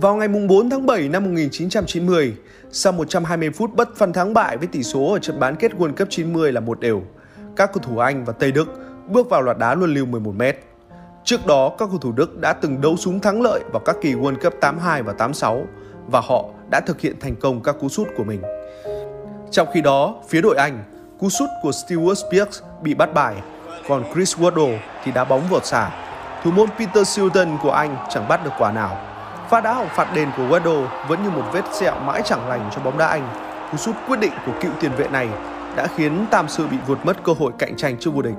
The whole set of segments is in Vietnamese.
Vào ngày 4 tháng 7 năm 1990, sau 120 phút bất phân thắng bại với tỷ số ở trận bán kết World Cup 90 là một đều, các cầu thủ Anh và Tây Đức bước vào loạt đá luân lưu 11m. Trước đó, các cầu thủ Đức đã từng đấu súng thắng lợi vào các kỳ World Cup 82 và 86 và họ đã thực hiện thành công các cú sút của mình. Trong khi đó, phía đội Anh, cú sút của Stuart Spears bị bắt bài, còn Chris Waddle thì đá bóng vượt xả. Thủ môn Peter Shilton của Anh chẳng bắt được quả nào. Pha đá hỏng phạt đền của Waddle vẫn như một vết sẹo mãi chẳng lành cho bóng đá Anh. Cú sút quyết định của cựu tiền vệ này đã khiến Tam Sư bị vụt mất cơ hội cạnh tranh trước vô địch.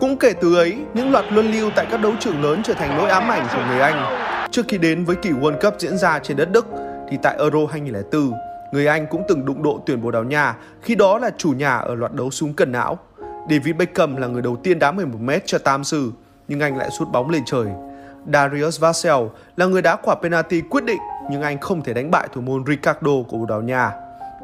Cũng kể từ ấy, những loạt luân lưu tại các đấu trường lớn trở thành nỗi ám ảnh của người Anh. Trước khi đến với kỳ World Cup diễn ra trên đất Đức, thì tại Euro 2004, người Anh cũng từng đụng độ tuyển Bồ Đào Nha, khi đó là chủ nhà ở loạt đấu súng cần não. David Beckham là người đầu tiên đá 11m cho Tam Sư, nhưng anh lại sút bóng lên trời. Darius Vassell là người đá quả penalty quyết định, nhưng anh không thể đánh bại thủ môn Ricardo của Bồ Đào Nha.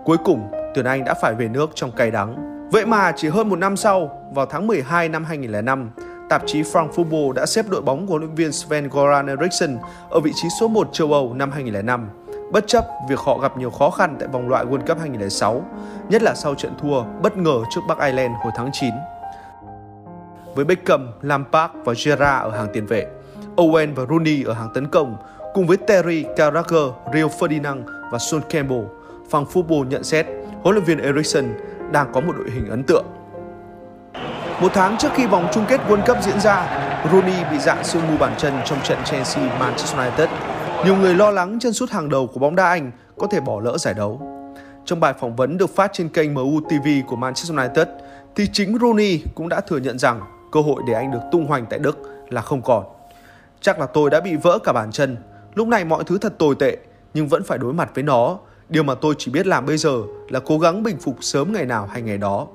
Cuối cùng, tuyển Anh đã phải về nước trong cay đắng. Vậy mà chỉ hơn một năm sau, vào tháng 12 năm 2005, tạp chí Frank Football đã xếp đội bóng của huấn luyện viên Sven Goran Eriksson ở vị trí số 1 châu Âu năm 2005, bất chấp việc họ gặp nhiều khó khăn tại vòng loại World Cup 2006, nhất là sau trận thua bất ngờ trước Bắc Ireland hồi tháng 9. Với Beckham, Lampard và Gerrard ở hàng tiền vệ, Owen và Rooney ở hàng tấn công, cùng với Terry, Carragher, Rio Ferdinand và Sean Campbell, Phòng Football nhận xét huấn luyện viên Eriksson đang có một đội hình ấn tượng. Một tháng trước khi vòng chung kết World Cup diễn ra, Rooney bị dạng xương mù bàn chân trong trận Chelsea-Manchester United. Nhiều người lo lắng chân sút hàng đầu của bóng đá Anh có thể bỏ lỡ giải đấu. Trong bài phỏng vấn được phát trên kênh MU TV của Manchester United, thì chính Rooney cũng đã thừa nhận rằng cơ hội để anh được tung hoành tại Đức là không còn. Chắc là tôi đã bị vỡ cả bàn chân, lúc này mọi thứ thật tồi tệ, nhưng vẫn phải đối mặt với nó. Điều mà tôi chỉ biết làm bây giờ là cố gắng bình phục sớm ngày nào hay ngày đó.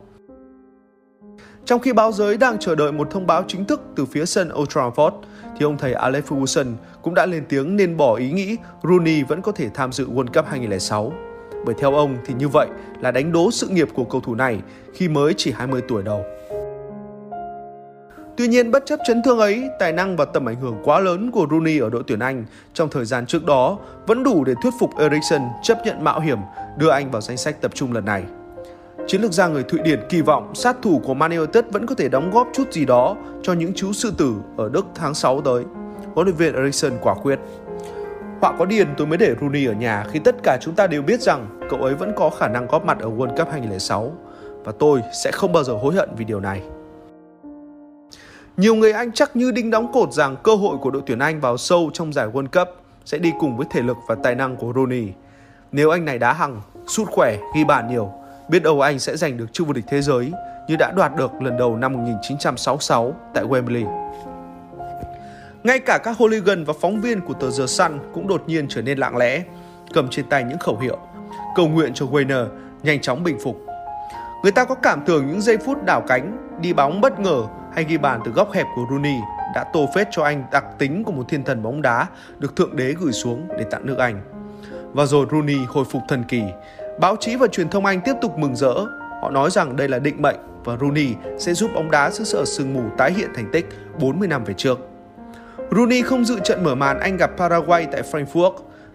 Trong khi báo giới đang chờ đợi một thông báo chính thức từ phía sân Old Trafford, thì ông thầy Alex Ferguson cũng đã lên tiếng nên bỏ ý nghĩ Rooney vẫn có thể tham dự World Cup 2006. Bởi theo ông thì như vậy là đánh đố sự nghiệp của cầu thủ này khi mới chỉ 20 tuổi đầu. Tuy nhiên bất chấp chấn thương ấy, tài năng và tầm ảnh hưởng quá lớn của Rooney ở đội tuyển Anh trong thời gian trước đó vẫn đủ để thuyết phục Eriksen chấp nhận mạo hiểm đưa anh vào danh sách tập trung lần này. Chiến lược gia người Thụy Điển kỳ vọng sát thủ của Man United vẫn có thể đóng góp chút gì đó cho những chú sư tử ở Đức tháng 6 tới. Huấn luyện viên Eriksen quả quyết. Họa có điền tôi mới để Rooney ở nhà khi tất cả chúng ta đều biết rằng cậu ấy vẫn có khả năng góp mặt ở World Cup 2006 và tôi sẽ không bao giờ hối hận vì điều này. Nhiều người Anh chắc như đinh đóng cột rằng cơ hội của đội tuyển Anh vào sâu trong giải World Cup sẽ đi cùng với thể lực và tài năng của Rooney. Nếu anh này đá hằng, sút khỏe, ghi bàn nhiều, biết đâu anh sẽ giành được chức vô địch thế giới như đã đoạt được lần đầu năm 1966 tại Wembley. Ngay cả các hooligan và phóng viên của tờ The Sun cũng đột nhiên trở nên lặng lẽ, cầm trên tay những khẩu hiệu, cầu nguyện cho weiner nhanh chóng bình phục. Người ta có cảm tưởng những giây phút đảo cánh, đi bóng bất ngờ hay ghi bàn từ góc hẹp của Rooney đã tô phết cho anh đặc tính của một thiên thần bóng đá được Thượng Đế gửi xuống để tặng nước Anh. Và rồi Rooney hồi phục thần kỳ. Báo chí và truyền thông Anh tiếp tục mừng rỡ. Họ nói rằng đây là định mệnh và Rooney sẽ giúp bóng đá xứ sở sương mù tái hiện thành tích 40 năm về trước. Rooney không dự trận mở màn Anh gặp Paraguay tại Frankfurt,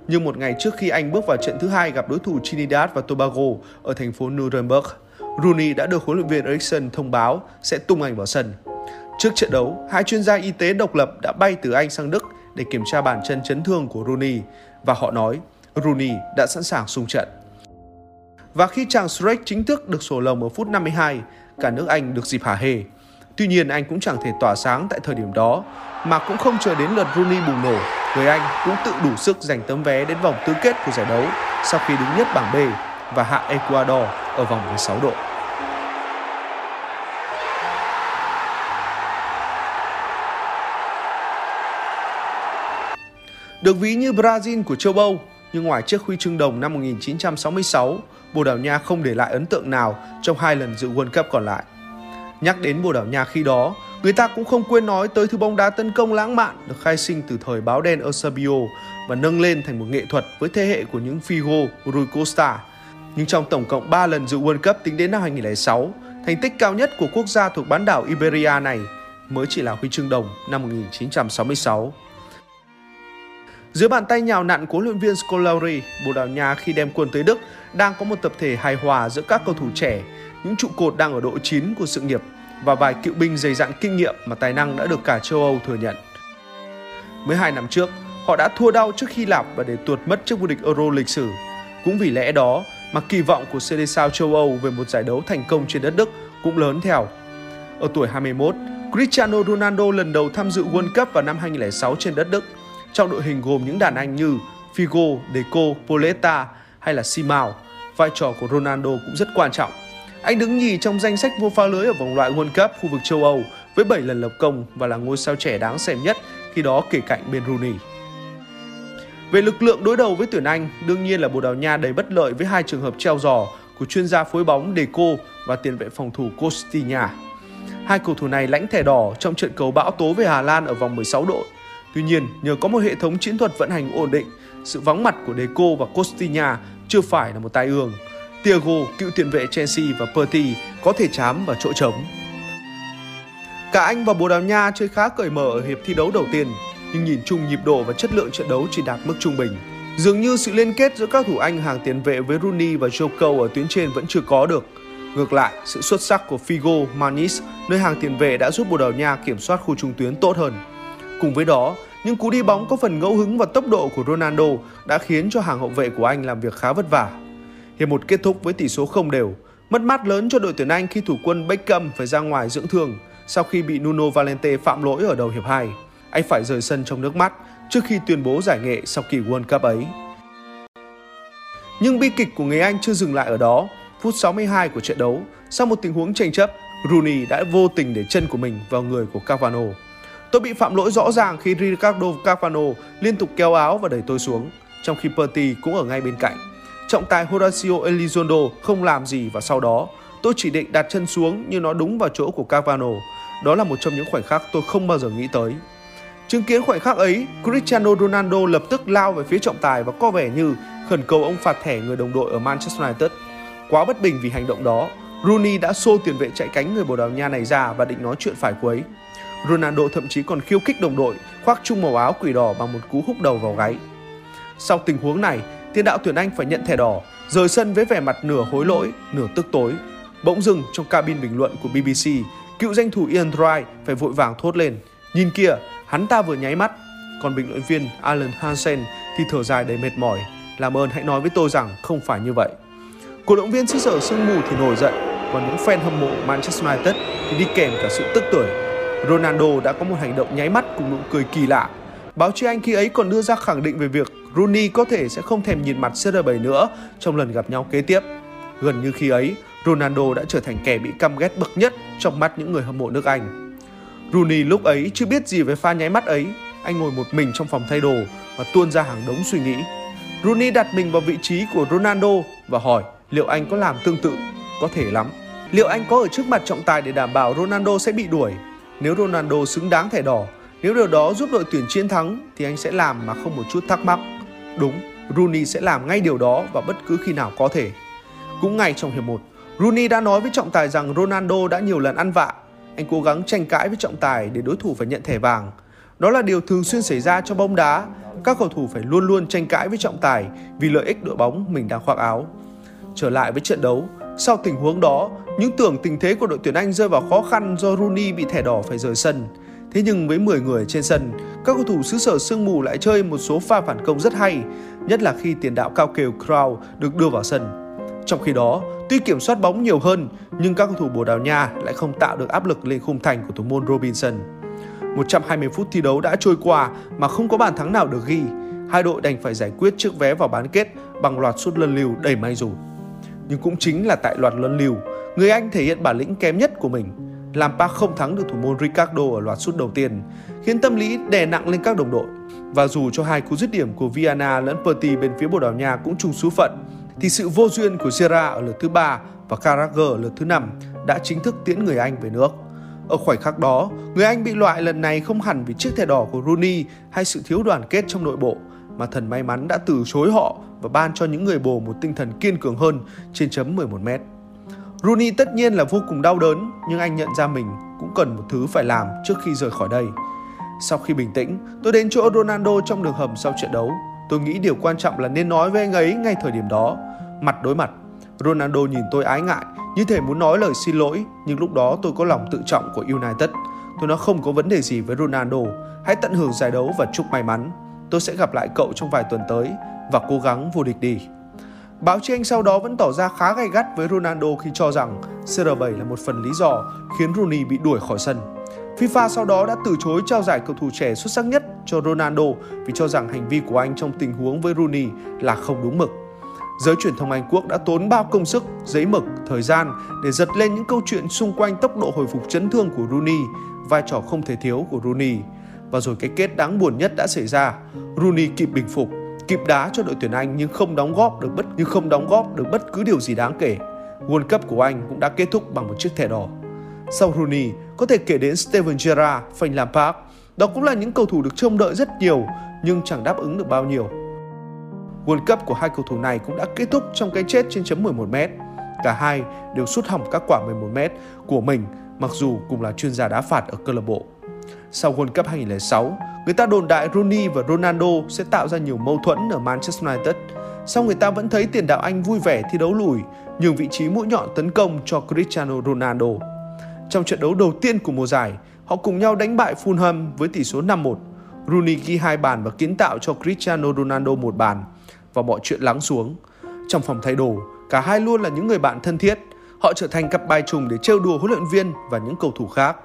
nhưng một ngày trước khi Anh bước vào trận thứ hai gặp đối thủ Trinidad và Tobago ở thành phố Nuremberg, Rooney đã được huấn luyện viên Eriksson thông báo sẽ tung anh vào sân. Trước trận đấu, hai chuyên gia y tế độc lập đã bay từ Anh sang Đức để kiểm tra bàn chân chấn thương của Rooney và họ nói Rooney đã sẵn sàng xung trận. Và khi chàng Shrek chính thức được sổ lồng ở phút 52, cả nước Anh được dịp hả hê. Tuy nhiên anh cũng chẳng thể tỏa sáng tại thời điểm đó, mà cũng không chờ đến lượt Rooney bùng nổ, người Anh cũng tự đủ sức giành tấm vé đến vòng tứ kết của giải đấu sau khi đứng nhất bảng B và hạ Ecuador ở vòng 16 độ. Được ví như Brazil của châu Âu, nhưng ngoài chiếc huy chương đồng năm 1966, Bồ Đào Nha không để lại ấn tượng nào trong hai lần dự World Cup còn lại. Nhắc đến Bồ Đào Nha khi đó, người ta cũng không quên nói tới thứ bóng đá tấn công lãng mạn được khai sinh từ thời báo đen Eusebio và nâng lên thành một nghệ thuật với thế hệ của những Figo, Rui Costa. Nhưng trong tổng cộng 3 lần dự World Cup tính đến năm 2006, thành tích cao nhất của quốc gia thuộc bán đảo Iberia này mới chỉ là huy chương đồng năm 1966. Dưới bàn tay nhào nặn của luyện viên Scolari, Bồ Đào Nha khi đem quân tới Đức đang có một tập thể hài hòa giữa các cầu thủ trẻ, những trụ cột đang ở độ chín của sự nghiệp và vài cựu binh dày dặn kinh nghiệm mà tài năng đã được cả châu Âu thừa nhận. 12 năm trước, họ đã thua đau trước Hy Lạp và để tuột mất chức vô địch Euro lịch sử. Cũng vì lẽ đó mà kỳ vọng của Seleção châu Âu về một giải đấu thành công trên đất Đức cũng lớn theo. Ở tuổi 21, Cristiano Ronaldo lần đầu tham dự World Cup vào năm 2006 trên đất Đức trong đội hình gồm những đàn anh như Figo, Deco, Poleta hay là Simao. Vai trò của Ronaldo cũng rất quan trọng. Anh đứng nhì trong danh sách vô pha lưới ở vòng loại World Cup khu vực châu Âu với 7 lần lập công và là ngôi sao trẻ đáng xem nhất khi đó kể cạnh bên Rooney. Về lực lượng đối đầu với tuyển Anh, đương nhiên là Bồ Đào Nha đầy bất lợi với hai trường hợp treo giò của chuyên gia phối bóng Deco và tiền vệ phòng thủ Costinha. Hai cầu thủ này lãnh thẻ đỏ trong trận cầu bão tố về Hà Lan ở vòng 16 đội. Tuy nhiên, nhờ có một hệ thống chiến thuật vận hành ổn định, sự vắng mặt của Deco và Costinha chưa phải là một tai ương. Thiago, cựu tiền vệ Chelsea và Perti có thể chám vào chỗ trống. Cả Anh và Bồ Đào Nha chơi khá cởi mở ở hiệp thi đấu đầu tiên, nhưng nhìn chung nhịp độ và chất lượng trận đấu chỉ đạt mức trung bình. Dường như sự liên kết giữa các thủ Anh hàng tiền vệ với Rooney và Joe Cole ở tuyến trên vẫn chưa có được. Ngược lại, sự xuất sắc của Figo, Manis nơi hàng tiền vệ đã giúp Bồ Đào Nha kiểm soát khu trung tuyến tốt hơn. Cùng với đó, những cú đi bóng có phần ngẫu hứng và tốc độ của Ronaldo đã khiến cho hàng hậu vệ của Anh làm việc khá vất vả. Hiệp một kết thúc với tỷ số không đều, mất mát lớn cho đội tuyển Anh khi thủ quân Beckham phải ra ngoài dưỡng thương sau khi bị Nuno Valente phạm lỗi ở đầu hiệp 2. Anh phải rời sân trong nước mắt trước khi tuyên bố giải nghệ sau kỳ World Cup ấy. Nhưng bi kịch của người Anh chưa dừng lại ở đó. Phút 62 của trận đấu, sau một tình huống tranh chấp, Rooney đã vô tình để chân của mình vào người của Cavano. Tôi bị phạm lỗi rõ ràng khi Ricardo Cavano liên tục kéo áo và đẩy tôi xuống, trong khi Perti cũng ở ngay bên cạnh. Trọng tài Horacio Elizondo không làm gì và sau đó tôi chỉ định đặt chân xuống nhưng nó đúng vào chỗ của Cavano. Đó là một trong những khoảnh khắc tôi không bao giờ nghĩ tới. Chứng kiến khoảnh khắc ấy, Cristiano Ronaldo lập tức lao về phía trọng tài và có vẻ như khẩn cầu ông phạt thẻ người đồng đội ở Manchester United. Quá bất bình vì hành động đó, Rooney đã xô tiền vệ chạy cánh người Bồ Đào Nha này ra và định nói chuyện phải quấy. Ronaldo thậm chí còn khiêu khích đồng đội, khoác chung màu áo quỷ đỏ bằng một cú húc đầu vào gáy. Sau tình huống này, tiền đạo tuyển Anh phải nhận thẻ đỏ, rời sân với vẻ mặt nửa hối lỗi, nửa tức tối. Bỗng dừng trong cabin bình luận của BBC, cựu danh thủ Ian Wright phải vội vàng thốt lên. Nhìn kìa, hắn ta vừa nháy mắt. Còn bình luận viên Alan Hansen thì thở dài đầy mệt mỏi. Làm ơn hãy nói với tôi rằng không phải như vậy. Cổ động viên xứ sở sương mù thì nổi giận, còn những fan hâm mộ Manchester United thì đi kèm cả sự tức tuổi. Ronaldo đã có một hành động nháy mắt cùng nụ cười kỳ lạ. Báo chí Anh khi ấy còn đưa ra khẳng định về việc Rooney có thể sẽ không thèm nhìn mặt CR7 nữa trong lần gặp nhau kế tiếp. Gần như khi ấy, Ronaldo đã trở thành kẻ bị căm ghét bậc nhất trong mắt những người hâm mộ nước Anh. Rooney lúc ấy chưa biết gì về pha nháy mắt ấy, anh ngồi một mình trong phòng thay đồ và tuôn ra hàng đống suy nghĩ. Rooney đặt mình vào vị trí của Ronaldo và hỏi liệu anh có làm tương tự? Có thể lắm. Liệu anh có ở trước mặt trọng tài để đảm bảo Ronaldo sẽ bị đuổi? Nếu Ronaldo xứng đáng thẻ đỏ, nếu điều đó giúp đội tuyển chiến thắng thì anh sẽ làm mà không một chút thắc mắc. Đúng, Rooney sẽ làm ngay điều đó và bất cứ khi nào có thể. Cũng ngay trong hiệp 1, Rooney đã nói với trọng tài rằng Ronaldo đã nhiều lần ăn vạ. Anh cố gắng tranh cãi với trọng tài để đối thủ phải nhận thẻ vàng. Đó là điều thường xuyên xảy ra trong bóng đá. Các cầu thủ phải luôn luôn tranh cãi với trọng tài vì lợi ích đội bóng mình đang khoác áo. Trở lại với trận đấu, sau tình huống đó, những tưởng tình thế của đội tuyển Anh rơi vào khó khăn do Rooney bị thẻ đỏ phải rời sân. Thế nhưng với 10 người trên sân, các cầu thủ xứ sở sương mù lại chơi một số pha phản công rất hay, nhất là khi tiền đạo cao kiều Crow được đưa vào sân. Trong khi đó, tuy kiểm soát bóng nhiều hơn, nhưng các cầu thủ Bồ Đào Nha lại không tạo được áp lực lên khung thành của thủ môn Robinson. 120 phút thi đấu đã trôi qua mà không có bàn thắng nào được ghi. Hai đội đành phải giải quyết chiếc vé vào bán kết bằng loạt sút lân lưu đầy may rủi. Nhưng cũng chính là tại loạt luân lưu, người Anh thể hiện bản lĩnh kém nhất của mình. Lampard không thắng được thủ môn Ricardo ở loạt sút đầu tiên, khiến tâm lý đè nặng lên các đồng đội. Và dù cho hai cú dứt điểm của Viana lẫn Perti bên phía Bồ Đào Nha cũng chung số phận, thì sự vô duyên của Sierra ở lượt thứ ba và Carragher ở lượt thứ năm đã chính thức tiễn người Anh về nước. Ở khoảnh khắc đó, người Anh bị loại lần này không hẳn vì chiếc thẻ đỏ của Rooney hay sự thiếu đoàn kết trong nội bộ, mà thần may mắn đã từ chối họ và ban cho những người bồ một tinh thần kiên cường hơn trên chấm 11 mét. Rooney tất nhiên là vô cùng đau đớn, nhưng anh nhận ra mình cũng cần một thứ phải làm trước khi rời khỏi đây. Sau khi bình tĩnh, tôi đến chỗ Ronaldo trong đường hầm sau trận đấu. Tôi nghĩ điều quan trọng là nên nói với anh ấy ngay thời điểm đó, mặt đối mặt. Ronaldo nhìn tôi ái ngại, như thể muốn nói lời xin lỗi, nhưng lúc đó tôi có lòng tự trọng của United. Tôi nói không có vấn đề gì với Ronaldo, hãy tận hưởng giải đấu và chúc may mắn. Tôi sẽ gặp lại cậu trong vài tuần tới và cố gắng vô địch đi. Báo chí Anh sau đó vẫn tỏ ra khá gay gắt với Ronaldo khi cho rằng CR7 là một phần lý do khiến Rooney bị đuổi khỏi sân. FIFA sau đó đã từ chối trao giải cầu thủ trẻ xuất sắc nhất cho Ronaldo vì cho rằng hành vi của anh trong tình huống với Rooney là không đúng mực. Giới truyền thông Anh Quốc đã tốn bao công sức, giấy mực, thời gian để giật lên những câu chuyện xung quanh tốc độ hồi phục chấn thương của Rooney, vai trò không thể thiếu của Rooney. Và rồi cái kết đáng buồn nhất đã xảy ra. Rooney kịp bình phục, kịp đá cho đội tuyển Anh nhưng không đóng góp được bất nhưng không đóng góp được bất cứ điều gì đáng kể. World Cup của Anh cũng đã kết thúc bằng một chiếc thẻ đỏ. Sau Rooney, có thể kể đến Steven Gerrard, Frank Lampard. Đó cũng là những cầu thủ được trông đợi rất nhiều nhưng chẳng đáp ứng được bao nhiêu. World Cup của hai cầu thủ này cũng đã kết thúc trong cái chết trên chấm 11m. Cả hai đều sút hỏng các quả 11m của mình mặc dù cùng là chuyên gia đá phạt ở câu lạc bộ. Sau World Cup 2006, người ta đồn đại Rooney và Ronaldo sẽ tạo ra nhiều mâu thuẫn ở Manchester United. Sau người ta vẫn thấy tiền đạo Anh vui vẻ thi đấu lùi, nhường vị trí mũi nhọn tấn công cho Cristiano Ronaldo. Trong trận đấu đầu tiên của mùa giải, họ cùng nhau đánh bại Fulham với tỷ số 5-1. Rooney ghi hai bàn và kiến tạo cho Cristiano Ronaldo một bàn và mọi chuyện lắng xuống. Trong phòng thay đồ, cả hai luôn là những người bạn thân thiết. Họ trở thành cặp bài trùng để trêu đùa huấn luyện viên và những cầu thủ khác.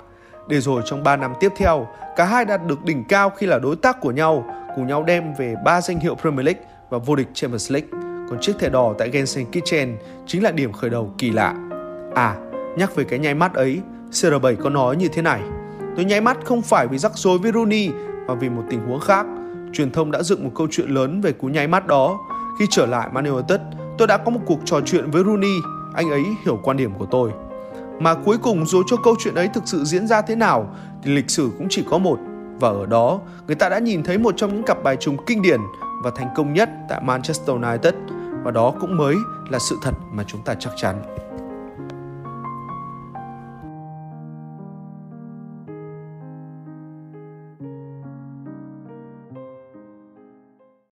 Để rồi trong 3 năm tiếp theo, cả hai đạt được đỉnh cao khi là đối tác của nhau, cùng nhau đem về 3 danh hiệu Premier League và vô địch Champions League. Còn chiếc thẻ đỏ tại Gelsenkirchen chính là điểm khởi đầu kỳ lạ. À, nhắc về cái nháy mắt ấy, CR7 có nói như thế này. Tôi nháy mắt không phải vì rắc rối với Rooney mà vì một tình huống khác. Truyền thông đã dựng một câu chuyện lớn về cú nháy mắt đó. Khi trở lại Man United, tôi đã có một cuộc trò chuyện với Rooney. Anh ấy hiểu quan điểm của tôi. Mà cuối cùng dù cho câu chuyện ấy thực sự diễn ra thế nào thì lịch sử cũng chỉ có một. Và ở đó, người ta đã nhìn thấy một trong những cặp bài trùng kinh điển và thành công nhất tại Manchester United. Và đó cũng mới là sự thật mà chúng ta chắc chắn.